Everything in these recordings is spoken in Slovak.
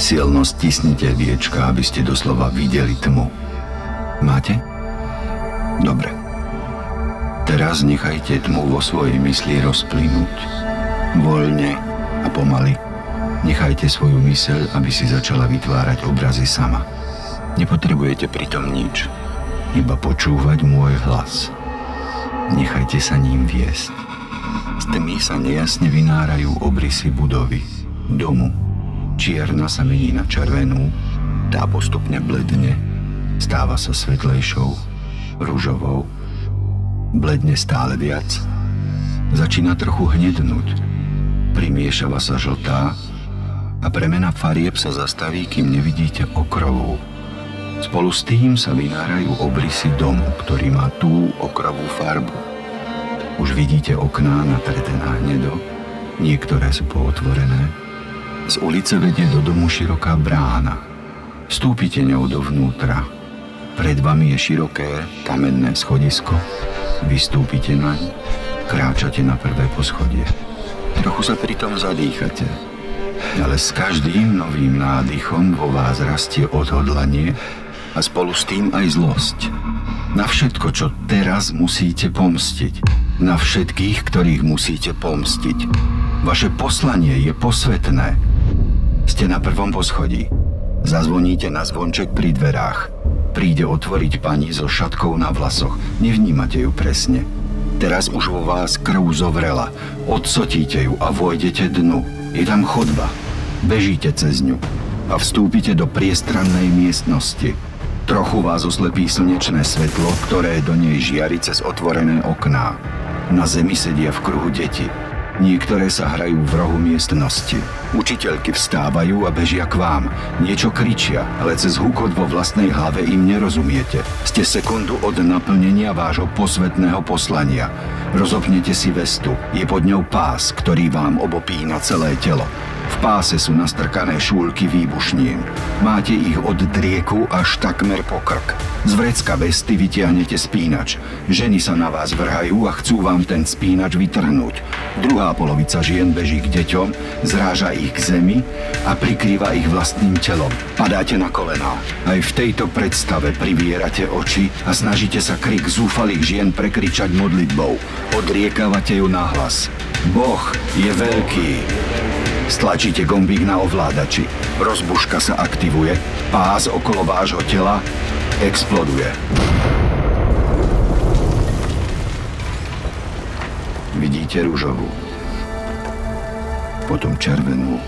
Silno stisnite viečka, aby ste doslova videli tmu. Máte? Dobre. Teraz nechajte tmu vo svojej mysli rozplynúť. Voľne a pomaly. Nechajte svoju myseľ, aby si začala vytvárať obrazy sama. Nepotrebujete pritom nič. Iba počúvať môj hlas. Nechajte sa ním viesť. Z tmy sa nejasne vynárajú obrysy budovy, domu. Čierna sa mení na červenú, tá postupne bledne, stáva sa svetlejšou, ružovou, bledne stále viac. Začína trochu hnednúť. Primiešava sa žltá a premena farieb sa zastaví, kým nevidíte okrovú. Spolu s tým sa vynárajú obrysy domu, ktorý má tú okrovú farbu. Už vidíte okná natreté na hnedo, niektoré sú pootvorené. Z ulice vedie do domu široká brána. Vstúpite ňou dovnútra. Pred vami je široké kamenné schodisko, Vystúpite naň, kráčate na prvé poschodie. Trochu sa pritom zadýchate, ale s každým novým nádychom vo vás rastie odhodlanie a spolu s tým aj zlosť. Na všetko, čo teraz musíte pomstiť. Na všetkých, ktorých musíte pomstiť. Vaše poslanie je posvetné. Ste na prvom poschodí. Zazvoníte na zvonček pri dverách. Príde otvoriť pani so šatkou na vlasoch. Nevnímate ju presne. Teraz už vo vás krv zovrela. Odsotíte ju a vojdete dnu. Je tam chodba. Bežíte cez ňu a vstúpite do priestrannej miestnosti. Trochu vás oslepí slnečné svetlo, ktoré do nej žiari cez otvorené okná. Na zemi sedia v kruhu deti. Niektoré sa hrajú v rohu miestnosti. Učiteľky vstávajú a bežia k vám. Niečo kričia, ale cez hukot vo vlastnej hlave im nerozumiete. Ste sekundu od naplnenia vášho posvetného poslania. Rozopnete si vestu. Je pod ňou pás, ktorý vám obopína celé telo. V páse sú nastrkané šúlky výbušnín. Máte ich od drieku až takmer po krk. Z vrecka vesty vytiahnete spínač. Ženy sa na vás vrhajú a chcú vám ten spínač vytrhnúť. Druhá polovica žien beží k deťom, zráža ich k zemi a prikrýva ich vlastným telom. Padáte na kolená. Aj v tejto predstave privierate oči a snažíte sa krik zúfalých žien prekričať modlitbou. Odriekávate ju nahlas. Boh je veľký. Stlačíte gombík na ovládači. Rozbuška sa aktivuje. Pás okolo vášho tela exploduje. Vidíte rúžovú. Potom červenú.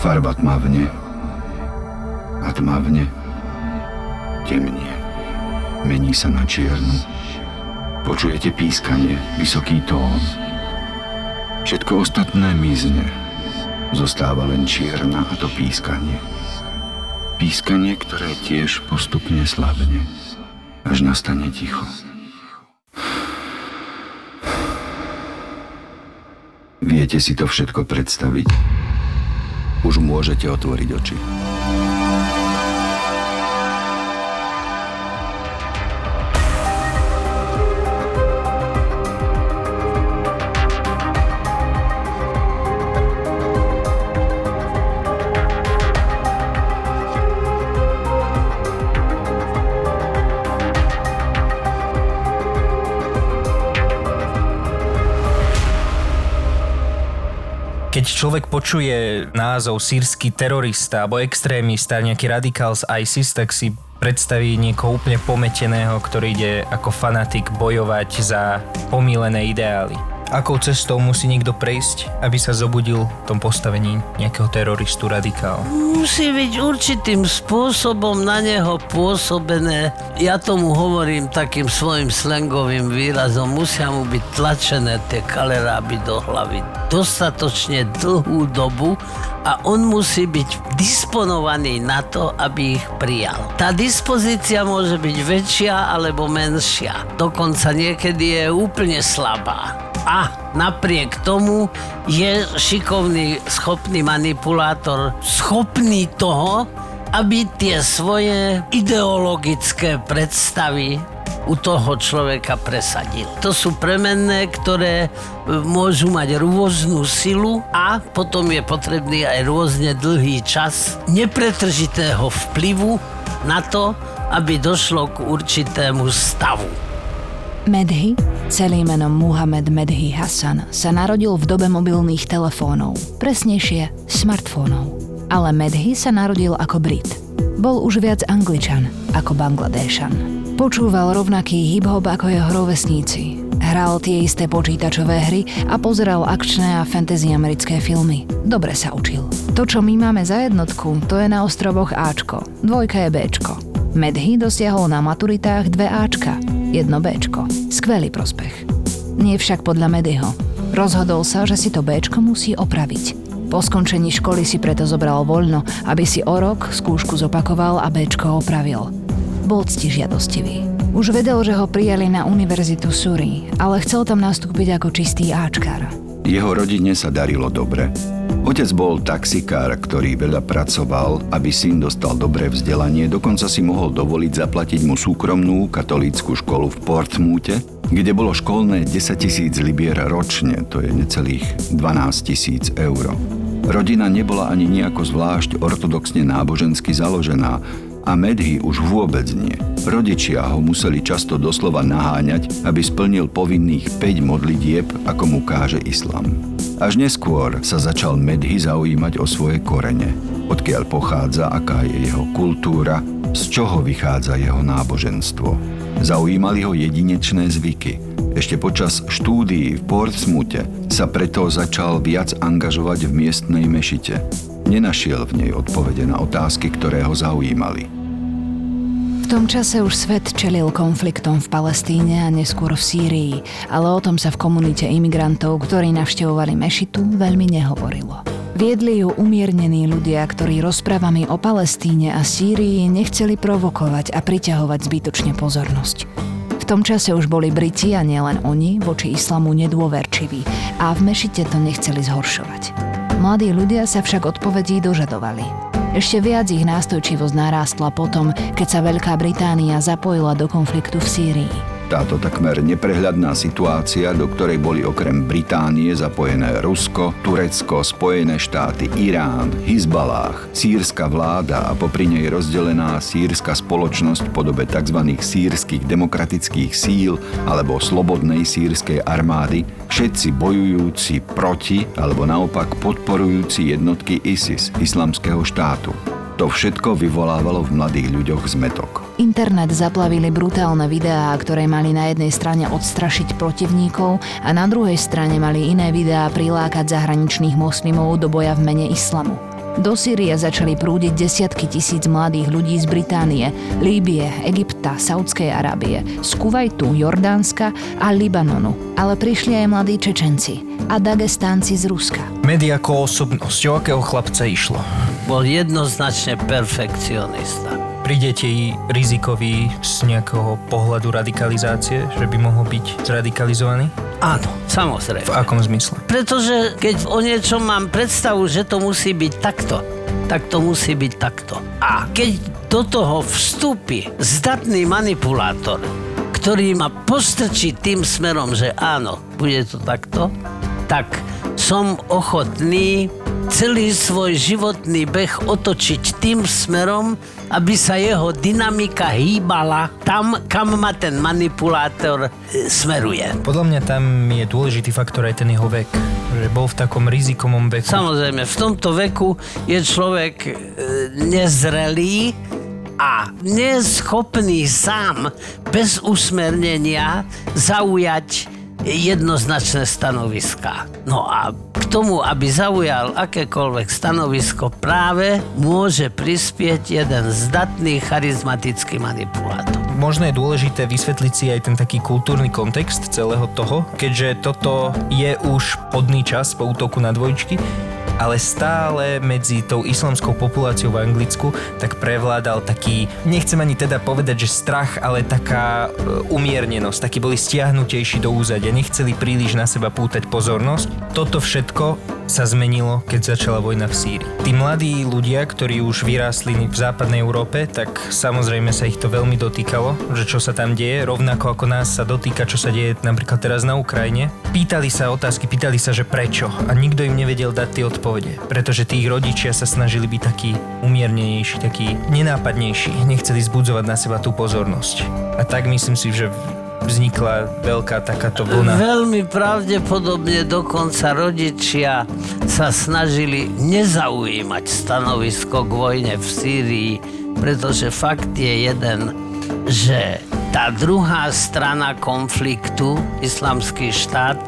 Farba tmavne. A tmavne temnie. Mení sa na čiernu. Počujete pískanie, vysoký tón. Všetko ostatné mizne. Zostáva len čierna a to pískanie. Pískanie, ktoré tiež postupne slabne, až nastane ticho. Viete si to všetko predstaviť? Už môžete otvoriť oči. Keď človek počuje názov sírsky terorista alebo extrémista, nejaký radikál z ISIS, tak si predstaví niekoho úplne pometeného, ktorý ide ako fanatik bojovať za pomílené ideály. Akou cestou musí niekto prejsť, aby sa zobudil v tom postavení nejakého teroristu radikála? Musí byť určitým spôsobom na neho pôsobené. Ja tomu hovorím takým svojim slangovým výrazom. Musia mu byť tlačené tie kaleráby do hlavy dostatočne dlhú dobu a on musí byť disponovaný na to, aby ich prijal. Tá dispozícia môže byť väčšia alebo menšia. Dokonca niekedy je úplne slabá. A napriek tomu je šikovný, schopný manipulátor, schopný toho, aby tie svoje ideologické predstavy u toho človeka presadil. To sú premenné, ktoré e, môžu mať rôznu silu a potom je potrebný aj rôzne dlhý čas nepretržitého vplyvu na to, aby došlo k určitému stavu. Medhi, celým menom Muhammad Medhi Hassan, sa narodil v dobe mobilných telefónov, presnejšie smartfónov. Ale Medhi sa narodil ako Brit. Bol už viac Angličan ako Bangladéšan. Počúval rovnaký hip-hop ako jeho rovesníci. Hral tie isté počítačové hry a pozeral akčné a fantasy americké filmy. Dobre sa učil. To, čo my máme za jednotku, to je na ostrovoch Ačko, dvojka je Bčko. Medhy dosiahol na maturitách dve Ačka, jedno Bčko. Skvelý prospech. Nie však podľa Medyho. Rozhodol sa, že si to Bčko musí opraviť. Po skončení školy si preto zobral voľno, aby si o rok skúšku zopakoval a Bčko opravil bol žiadostivý. Už vedel, že ho prijali na univerzitu Suri, ale chcel tam nastúpiť ako čistý áčkar. Jeho rodine sa darilo dobre. Otec bol taxikár, ktorý veľa pracoval, aby syn dostal dobré vzdelanie, dokonca si mohol dovoliť zaplatiť mu súkromnú katolícku školu v Portmúte, kde bolo školné 10 tisíc libier ročne, to je necelých 12 tisíc eur. Rodina nebola ani nejako zvlášť ortodoxne nábožensky založená, a Medhy už vôbec nie. Rodičia ho museli často doslova naháňať, aby splnil povinných 5 modlitieb, ako mu káže islám. Až neskôr sa začal Medhy zaujímať o svoje korene, odkiaľ pochádza, aká je jeho kultúra, z čoho vychádza jeho náboženstvo. Zaujímali ho jedinečné zvyky. Ešte počas štúdií v Portsmute sa preto začal viac angažovať v miestnej mešite nenašiel v nej odpovede na otázky, ktoré ho zaujímali. Tom čase už svet čelil konfliktom v Palestíne a neskôr v Sýrii, ale o tom sa v komunite imigrantov, ktorí navštevovali Mešitu, veľmi nehovorilo. Viedli ju umiernení ľudia, ktorí rozprávami o Palestíne a Sýrii nechceli provokovať a priťahovať zbytočne pozornosť. V tom čase už boli Briti a nielen oni voči islamu nedôverčiví a v Mešite to nechceli zhoršovať. Mladí ľudia sa však odpovedí dožadovali. Ešte viac ich nástojčivosť narástla potom, keď sa Veľká Británia zapojila do konfliktu v Sýrii. Táto takmer neprehľadná situácia, do ktorej boli okrem Británie zapojené Rusko, Turecko, Spojené štáty, Irán, Hizbalách, sírska vláda a popri nej rozdelená sírska spoločnosť v podobe tzv. sírskych demokratických síl alebo slobodnej sírskej armády, všetci bojujúci proti alebo naopak podporujúci jednotky ISIS, islamského štátu. To všetko vyvolávalo v mladých ľuďoch zmetok. Internet zaplavili brutálne videá, ktoré mali na jednej strane odstrašiť protivníkov a na druhej strane mali iné videá prilákať zahraničných moslimov do boja v mene islamu. Do Sýrie začali prúdiť desiatky tisíc mladých ľudí z Británie, Líbie, Egypta, Saudskej Arábie, z Kuwaitu, Jordánska a Libanonu. Ale prišli aj mladí Čečenci a Dagestánci z Ruska. Média ako osobnosť, o akého chlapca išlo? Bol jednoznačne perfekcionista. Príde ti rizikový z nejakého pohľadu radikalizácie, že by mohol byť zradikalizovaný? Áno, samozrejme. V akom zmysle? Pretože keď o niečom mám predstavu, že to musí byť takto, tak to musí byť takto. A keď do toho vstúpi zdatný manipulátor, ktorý ma postrčí tým smerom, že áno, bude to takto, tak som ochotný celý svoj životný beh otočiť tým smerom, aby sa jeho dynamika hýbala tam, kam ma ten manipulátor e, smeruje. Podľa mňa tam je dôležitý faktor aj ten jeho vek. Že bol v takom rizikomom veku. Samozrejme, v tomto veku je človek e, nezrelý a neschopný sám bez usmernenia zaujať jednoznačné stanoviská. No a tomu, aby zaujal akékoľvek stanovisko práve, môže prispieť jeden zdatný charizmatický manipulátor. Možno je dôležité vysvetliť si aj ten taký kultúrny kontext celého toho, keďže toto je už podný čas po útoku na dvojčky, ale stále medzi tou islamskou populáciou v Anglicku tak prevládal taký, nechcem ani teda povedať, že strach, ale taká e, umiernenosť, takí boli stiahnutejší do úzadia, nechceli príliš na seba pútať pozornosť. Toto všetko sa zmenilo, keď začala vojna v Sýrii. Tí mladí ľudia, ktorí už vyrástli v západnej Európe, tak samozrejme sa ich to veľmi dotýkalo, že čo sa tam deje, rovnako ako nás sa dotýka, čo sa deje napríklad teraz na Ukrajine. Pýtali sa otázky, pýtali sa, že prečo a nikto im nevedel dať tie odpovede, pretože tí ich rodičia sa snažili byť takí umiernenejší, takí nenápadnejší, nechceli zbudzovať na seba tú pozornosť. A tak myslím si, že vznikla veľká takáto vlna. Veľmi pravdepodobne dokonca rodičia sa snažili nezaujímať stanovisko k vojne v Sýrii, pretože fakt je jeden, že tá druhá strana konfliktu, islamský štát,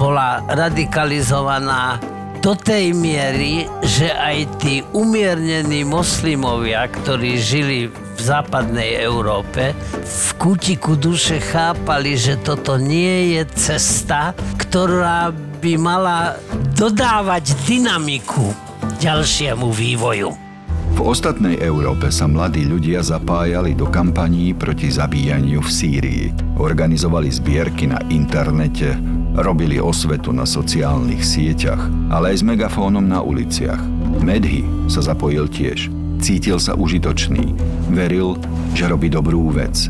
bola radikalizovaná do tej miery, že aj tí umiernení moslimovia, ktorí žili v západnej Európe, v kútiku duše chápali, že toto nie je cesta, ktorá by mala dodávať dynamiku ďalšiemu vývoju. V ostatnej Európe sa mladí ľudia zapájali do kampaní proti zabíjaniu v Sýrii. Organizovali zbierky na internete, robili osvetu na sociálnych sieťach, ale aj s megafónom na uliciach. Medhy sa zapojil tiež. Cítil sa užitočný. Veril, že robí dobrú vec.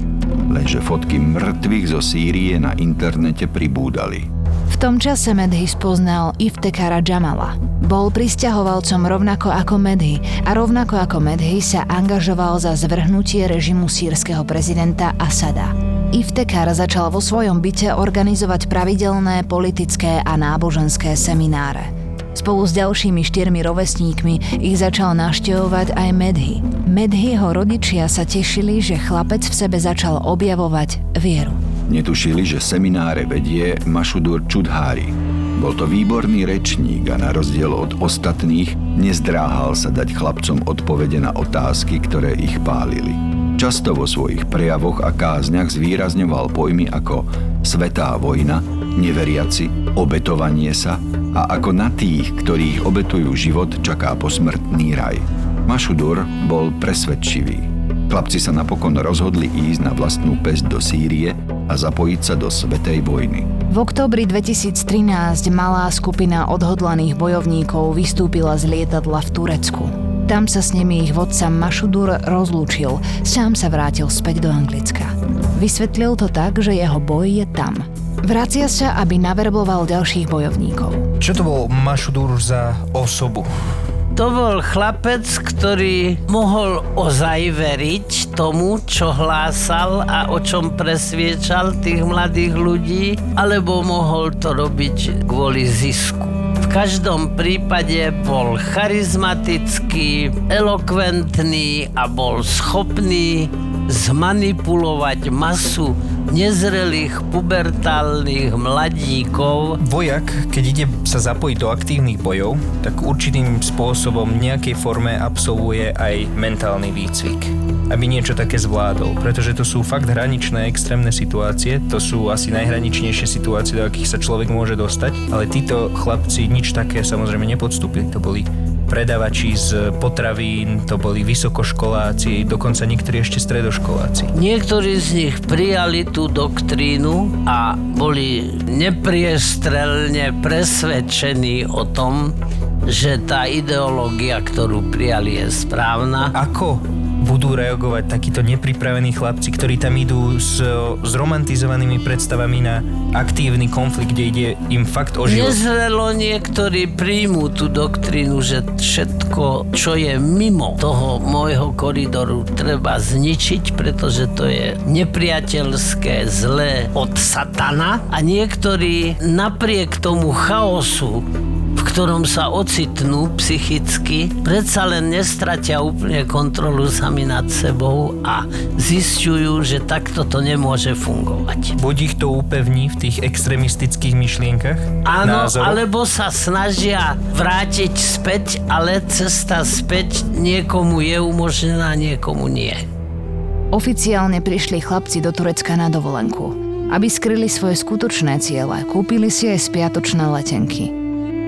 Lenže fotky mŕtvych zo Sýrie na internete pribúdali. V tom čase Medhy spoznal Iftekara Jamala. Bol pristahovalcom rovnako ako Medhy a rovnako ako Medhy sa angažoval za zvrhnutie režimu sírskeho prezidenta Asada. Iftekar začal vo svojom byte organizovať pravidelné politické a náboženské semináre. Spolu s ďalšími štyrmi rovesníkmi ich začal naštevovať aj Medhy. Medhyho rodičia sa tešili, že chlapec v sebe začal objavovať vieru. Netušili, že semináre vedie Mašudur Čudhári. Bol to výborný rečník a na rozdiel od ostatných nezdráhal sa dať chlapcom odpovede na otázky, ktoré ich pálili. Často vo svojich prejavoch a kázniach zvýrazňoval pojmy ako svetá vojna, neveriaci, obetovanie sa a ako na tých, ktorých obetujú život, čaká posmrtný raj. Mašudur bol presvedčivý. Chlapci sa napokon rozhodli ísť na vlastnú pesť do Sýrie a zapojiť sa do Svetej vojny. V oktobri 2013 malá skupina odhodlaných bojovníkov vystúpila z lietadla v Turecku. Tam sa s nimi ich vodca Mašudur rozlúčil, sám sa vrátil späť do Anglicka. Vysvetlil to tak, že jeho boj je tam. Vracia sa, aby naverboval ďalších bojovníkov. Čo to bol Mašudur za osobu? To bol chlapec, ktorý mohol ozaj veriť tomu, čo hlásal a o čom presviečal tých mladých ľudí, alebo mohol to robiť kvôli zisku. Každom prípade bol charizmatický, elokventný a bol schopný zmanipulovať masu nezrelých pubertálnych mladíkov. Vojak, keď ide sa zapojiť do aktívnych bojov, tak určitým spôsobom nejakej forme absolvuje aj mentálny výcvik. Aby niečo také zvládol, pretože to sú fakt hraničné extrémne situácie, to sú asi najhraničnejšie situácie, do akých sa človek môže dostať, ale títo chlapci nič také samozrejme nepodstúpili, to boli predavači z potravín, to boli vysokoškoláci, dokonca niektorí ešte stredoškoláci. Niektorí z nich prijali tú doktrínu a boli nepriestrelne presvedčení o tom, že tá ideológia, ktorú prijali, je správna. Ako budú reagovať takíto nepripravení chlapci, ktorí tam idú s, s romantizovanými predstavami na aktívny konflikt, kde ide im fakt o život. Nezrelo niektorí príjmú tú doktrínu, že všetko, čo je mimo toho môjho koridoru, treba zničiť, pretože to je nepriateľské, zlé od satana a niektorí napriek tomu chaosu v ktorom sa ocitnú psychicky, predsa len nestratia úplne kontrolu sami nad sebou a zistujú, že takto to nemôže fungovať. Buď ich to upevní v tých extremistických myšlienkach? Áno, názoroch? alebo sa snažia vrátiť späť, ale cesta späť niekomu je umožnená, niekomu nie. Oficiálne prišli chlapci do Turecka na dovolenku. Aby skryli svoje skutočné ciele, kúpili si aj spiatočné letenky.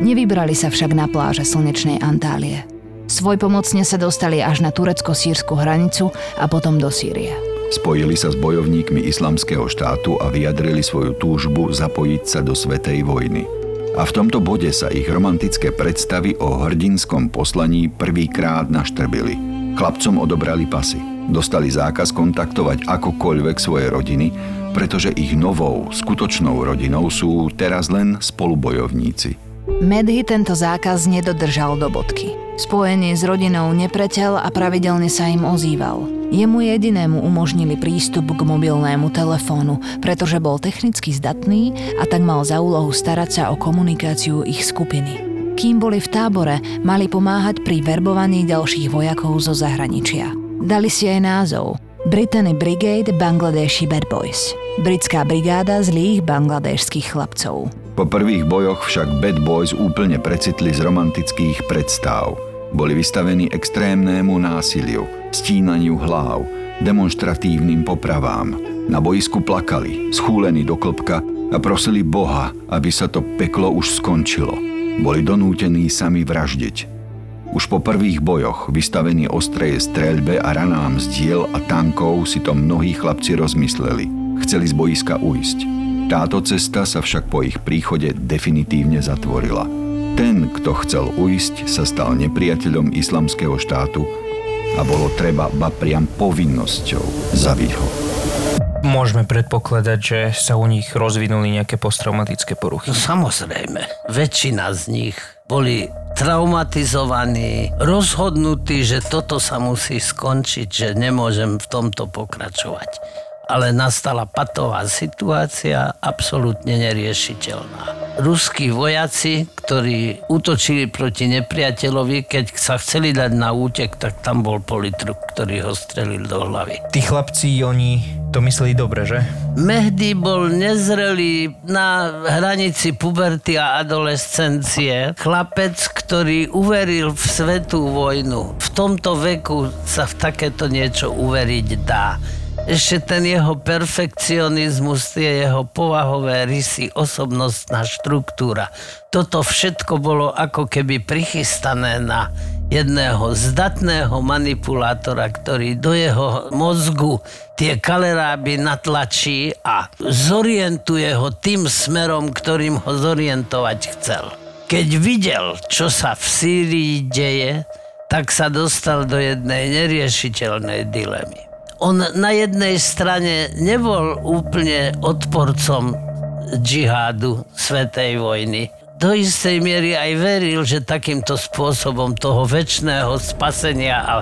Nevybrali sa však na pláže slnečnej Antálie. Svoj pomocne sa dostali až na turecko-sírskú hranicu a potom do Sýrie. Spojili sa s bojovníkmi islamského štátu a vyjadrili svoju túžbu zapojiť sa do Svetej vojny. A v tomto bode sa ich romantické predstavy o hrdinskom poslaní prvýkrát naštrbili. Chlapcom odobrali pasy. Dostali zákaz kontaktovať akokoľvek svoje rodiny, pretože ich novou, skutočnou rodinou sú teraz len spolubojovníci. Medhy tento zákaz nedodržal do bodky. Spojenie s rodinou nepreťal a pravidelne sa im ozýval. Jemu jedinému umožnili prístup k mobilnému telefónu, pretože bol technicky zdatný a tak mal za úlohu starať sa o komunikáciu ich skupiny. Kým boli v tábore, mali pomáhať pri verbovaní ďalších vojakov zo zahraničia. Dali si aj názov Brittany Brigade Bangladeshi Bad Boys. Britská brigáda zlých bangladešských chlapcov. Po prvých bojoch však Bad Boys úplne precitli z romantických predstav. Boli vystavení extrémnemu násiliu, stínaniu hlav, demonstratívnym popravám. Na boisku plakali, schúlení do klopka a prosili Boha, aby sa to peklo už skončilo. Boli donútení sami vraždiť. Už po prvých bojoch, vystavení ostrej streľbe a ranám z diel a tankov, si to mnohí chlapci rozmysleli. Chceli z boiska ujsť. Táto cesta sa však po ich príchode definitívne zatvorila. Ten, kto chcel ujsť, sa stal nepriateľom islamského štátu a bolo treba ba priam povinnosťou zabiť ho. Môžeme predpokladať, že sa u nich rozvinuli nejaké posttraumatické poruchy. No, samozrejme, väčšina z nich boli traumatizovaní, rozhodnutí, že toto sa musí skončiť, že nemôžem v tomto pokračovať. Ale nastala patová situácia, absolútne neriešiteľná. Ruskí vojaci, ktorí útočili proti nepriateľovi, keď sa chceli dať na útek, tak tam bol politruk, ktorý ho strelil do hlavy. Tí chlapci, oni to mysleli dobre, že? Mehdi bol nezrelý na hranici puberty a adolescencie. Chlapec, ktorý uveril v svetú vojnu. V tomto veku sa v takéto niečo uveriť dá ešte ten jeho perfekcionizmus, tie jeho povahové rysy, osobnostná štruktúra. Toto všetko bolo ako keby prichystané na jedného zdatného manipulátora, ktorý do jeho mozgu tie kaleráby natlačí a zorientuje ho tým smerom, ktorým ho zorientovať chcel. Keď videl, čo sa v Sýrii deje, tak sa dostal do jednej neriešiteľnej dilemy. On na jednej strane nebol úplne odporcom džihádu, svetej vojny, do istej miery aj veril, že takýmto spôsobom toho väčšného spasenia a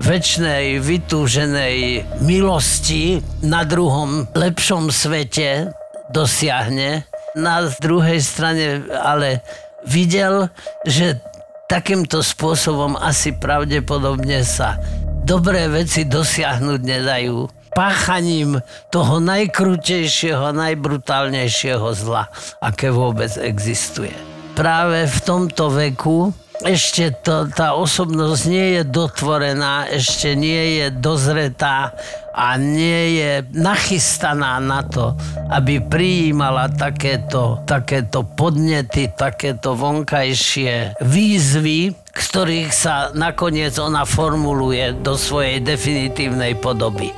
väčšnej vytúženej milosti na druhom lepšom svete dosiahne. Na druhej strane ale videl, že takýmto spôsobom asi pravdepodobne sa dobré veci dosiahnuť nedajú páchaním toho najkrutejšieho, najbrutálnejšieho zla, aké vôbec existuje. Práve v tomto veku ešte to, tá osobnosť nie je dotvorená, ešte nie je dozretá a nie je nachystaná na to, aby prijímala takéto, takéto podnety, takéto vonkajšie výzvy, ktorých sa nakoniec ona formuluje do svojej definitívnej podoby.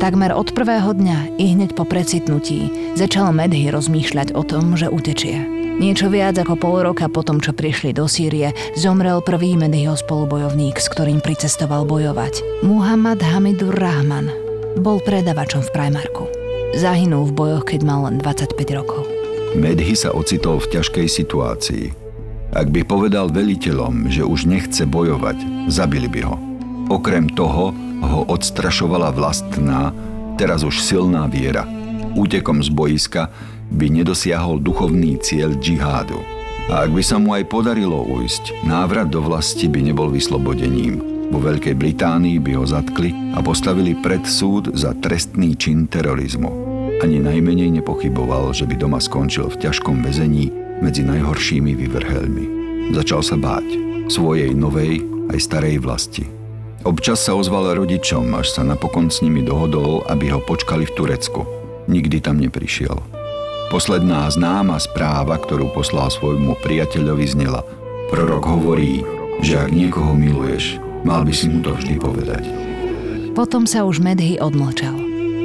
Takmer od prvého dňa i hneď po precitnutí začal Medhy rozmýšľať o tom, že utečie. Niečo viac ako pol roka potom, čo prišli do Sýrie, zomrel prvý Medhyho spolubojovník, s ktorým pricestoval bojovať. Muhammad Hamidur Rahman. Bol predavačom v Primarku. Zahynul v bojoch, keď mal len 25 rokov. Medhy sa ocitol v ťažkej situácii. Ak by povedal veliteľom, že už nechce bojovať, zabili by ho. Okrem toho, ho odstrašovala vlastná, teraz už silná viera. Útekom z boiska by nedosiahol duchovný cieľ džihádu. A ak by sa mu aj podarilo ujsť, návrat do vlasti by nebol vyslobodením. Vo Veľkej Británii by ho zatkli a postavili pred súd za trestný čin terorizmu. Ani najmenej nepochyboval, že by doma skončil v ťažkom väzení medzi najhoršími vyvrhelmi. Začal sa báť svojej novej aj starej vlasti. Občas sa ozval rodičom, až sa napokon s nimi dohodol, aby ho počkali v Turecku. Nikdy tam neprišiel. Posledná známa správa, ktorú poslal svojmu priateľovi, znela Prorok hovorí, že ak niekoho miluješ, mal by si mu to vždy povedať. Potom sa už Medhy odmlčal.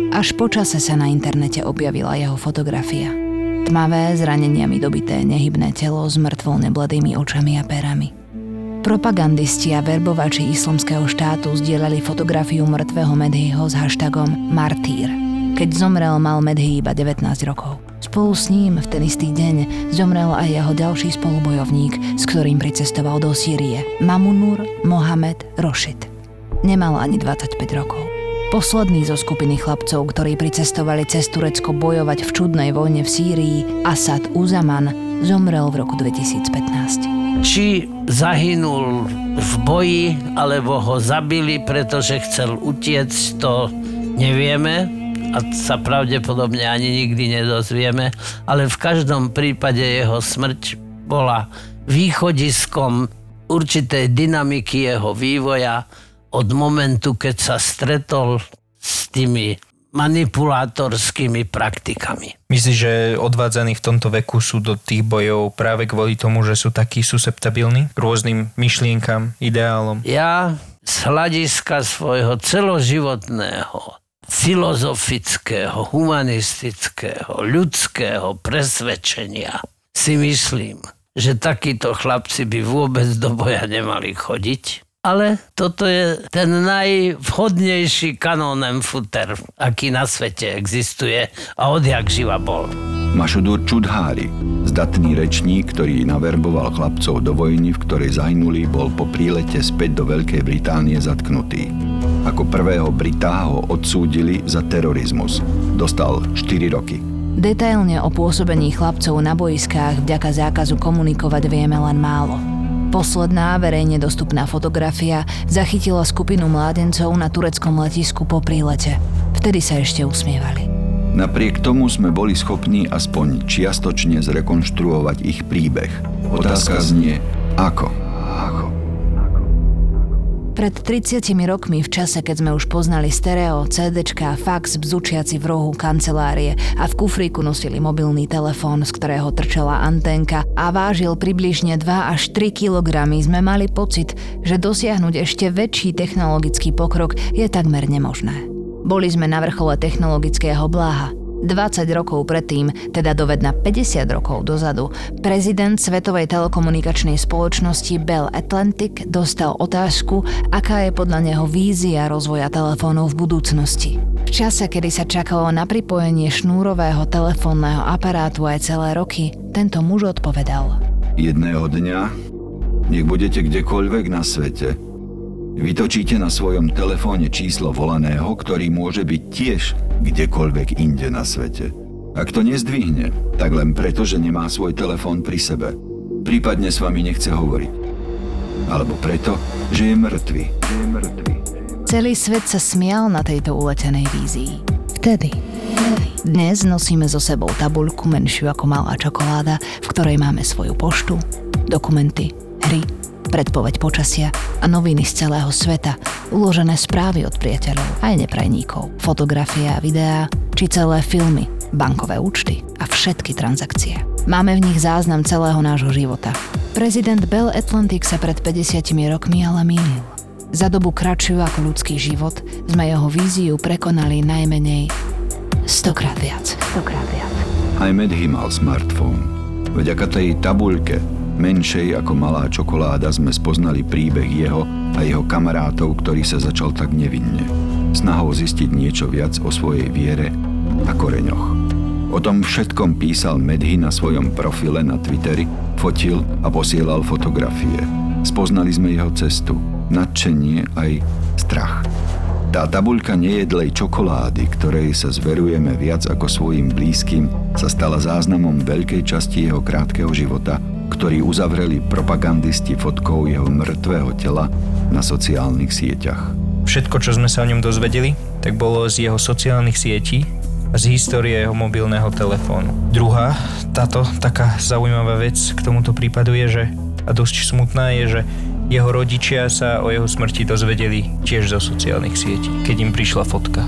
Až počase sa na internete objavila jeho fotografia. Tmavé, zraneniami dobité, nehybné telo s mŕtvol nebladými očami a perami. Propagandisti a verbovači islamského štátu zdieľali fotografiu mŕtvého Medhyho s hashtagom Martýr. Keď zomrel, mal Medhy iba 19 rokov. Spolu s ním v ten istý deň zomrel aj jeho ďalší spolubojovník, s ktorým pricestoval do Sýrie, Mamunur Mohamed Rošid. Nemal ani 25 rokov. Posledný zo skupiny chlapcov, ktorí pricestovali cez Turecko bojovať v čudnej vojne v Sýrii, Asad Uzaman, zomrel v roku 2015. Či zahynul v boji, alebo ho zabili, pretože chcel utiecť, to nevieme a sa pravdepodobne ani nikdy nedozvieme, ale v každom prípade jeho smrť bola východiskom určitej dynamiky jeho vývoja od momentu, keď sa stretol s tými manipulátorskými praktikami. Myslíš, že odvádzaní v tomto veku sú do tých bojov práve kvôli tomu, že sú takí susceptabilní rôznym myšlienkam, ideálom? Ja z hľadiska svojho celoživotného filozofického, humanistického, ľudského presvedčenia si myslím, že takíto chlapci by vôbec do boja nemali chodiť ale toto je ten najvhodnejší kanónem futer, aký na svete existuje a odjak živa bol. Mašudur Čudhári, zdatný rečník, ktorý naverboval chlapcov do vojny, v ktorej zahynuli, bol po prílete späť do Veľkej Británie zatknutý. Ako prvého Britá ho odsúdili za terorizmus. Dostal 4 roky. Detailne o pôsobení chlapcov na boiskách vďaka zákazu komunikovať vieme len málo. Posledná verejne dostupná fotografia zachytila skupinu mládencov na tureckom letisku po prílete. Vtedy sa ešte usmievali. Napriek tomu sme boli schopní aspoň čiastočne zrekonštruovať ich príbeh. Otázka znie, ako? Pred 30 rokmi v čase, keď sme už poznali stereo, CDčka, fax bzučiaci v rohu kancelárie a v kufríku nosili mobilný telefón, z ktorého trčala anténka a vážil približne 2 až 3 kg, sme mali pocit, že dosiahnuť ešte väčší technologický pokrok je takmer nemožné. Boli sme na vrchole technologického bláha, 20 rokov predtým, teda dovedna 50 rokov dozadu, prezident Svetovej telekomunikačnej spoločnosti Bell Atlantic dostal otázku, aká je podľa neho vízia rozvoja telefónov v budúcnosti. V čase, kedy sa čakalo na pripojenie šnúrového telefónneho aparátu aj celé roky, tento muž odpovedal. Jedného dňa, nech budete kdekoľvek na svete, Vytočíte na svojom telefóne číslo volaného, ktorý môže byť tiež kdekoľvek inde na svete. Ak to nezdvihne, tak len preto, že nemá svoj telefón pri sebe. Prípadne s vami nechce hovoriť. Alebo preto, že je mŕtvy. Celý svet sa smial na tejto uletenej vízii. Vtedy. Dnes nosíme so sebou tabuľku menšiu ako malá čokoláda, v ktorej máme svoju poštu, dokumenty, hry, predpoveď počasia a noviny z celého sveta, uložené správy od priateľov aj neprajníkov, fotografie a videá, či celé filmy, bankové účty a všetky transakcie. Máme v nich záznam celého nášho života. Prezident Bell Atlantic sa pred 50 rokmi ale mýlil. Za dobu kratšiu ako ľudský život sme jeho víziu prekonali najmenej stokrát viac. Stokrát viac. Aj Medhy mal smartfón. Vďaka tej tabuľke menšej ako malá čokoláda sme spoznali príbeh jeho a jeho kamarátov, ktorý sa začal tak nevinne. Snahou zistiť niečo viac o svojej viere a koreňoch. O tom všetkom písal Medhy na svojom profile na Twitteri, fotil a posielal fotografie. Spoznali sme jeho cestu, nadšenie aj strach. Tá tabuľka nejedlej čokolády, ktorej sa zverujeme viac ako svojim blízkym, sa stala záznamom veľkej časti jeho krátkeho života ktorý uzavreli propagandisti fotkou jeho mŕtvého tela na sociálnych sieťach. Všetko, čo sme sa o ňom dozvedeli, tak bolo z jeho sociálnych sietí a z histórie jeho mobilného telefónu. Druhá, táto taká zaujímavá vec k tomuto prípadu je, že a dosť smutná je, že jeho rodičia sa o jeho smrti dozvedeli tiež zo sociálnych sietí, keď im prišla fotka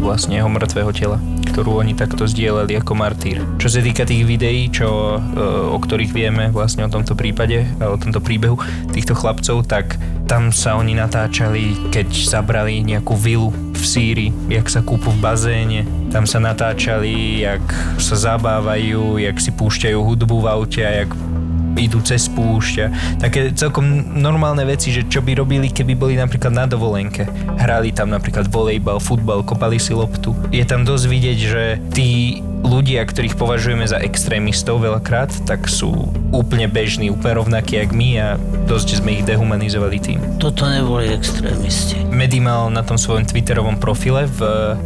vlastne jeho mŕtvého tela, ktorú oni takto zdieľali ako martýr. Čo sa týka tých videí, čo, e, o ktorých vieme vlastne o tomto prípade, o tomto príbehu týchto chlapcov, tak tam sa oni natáčali, keď zabrali nejakú vilu v Sýrii, jak sa kúpu v bazéne. Tam sa natáčali, jak sa zabávajú, jak si púšťajú hudbu v aute a jak idú cez púšť také celkom normálne veci, že čo by robili, keby boli napríklad na dovolenke. Hrali tam napríklad volejbal, futbal, kopali si loptu. Je tam dosť vidieť, že tí ľudia, ktorých považujeme za extrémistov veľakrát, tak sú úplne bežní, úplne rovnakí jak my a dosť sme ich dehumanizovali tým. Toto neboli extrémisti. Medi mal na tom svojom twitterovom profile v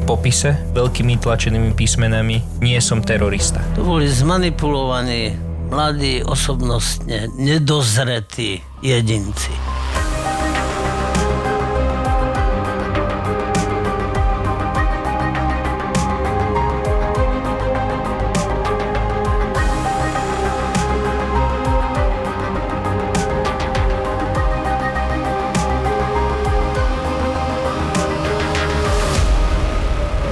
popise veľkými tlačenými písmenami Nie som terorista. To boli zmanipulovaní mladí, osobnostne nedozretí jedinci.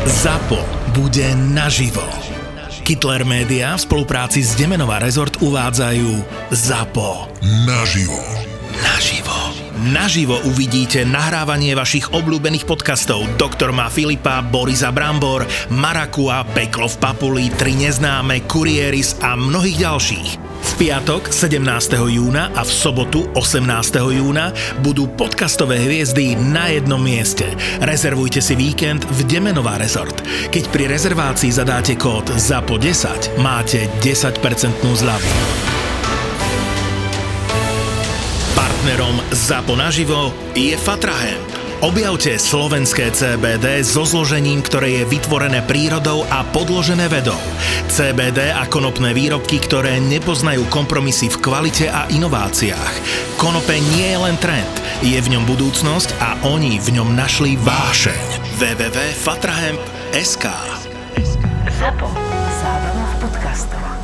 ZAPO bude naživo. Hitler Media v spolupráci s Demenová rezort uvádzajú ZAPO. Naživo. Naživo. Naživo uvidíte nahrávanie vašich obľúbených podcastov Doktor má Filipa, Borisa Brambor, Marakua, Peklo v Papuli, Tri neznáme, Kurieris a mnohých ďalších. Piatok 17. júna a v sobotu 18. júna budú podcastové hviezdy na jednom mieste. Rezervujte si víkend v Demenová rezort. Keď pri rezervácii zadáte kód ZAPO10, máte 10% zľavu. Partnerom ZAPO naživo je Fatrahem Objavte slovenské CBD so zložením, ktoré je vytvorené prírodou a podložené vedou. CBD a konopné výrobky, ktoré nepoznajú kompromisy v kvalite a inováciách. Konope nie je len trend, je v ňom budúcnosť a oni v ňom našli vášeň. www.fatrahemp.sk Zapo. Zábrná v podcastovách.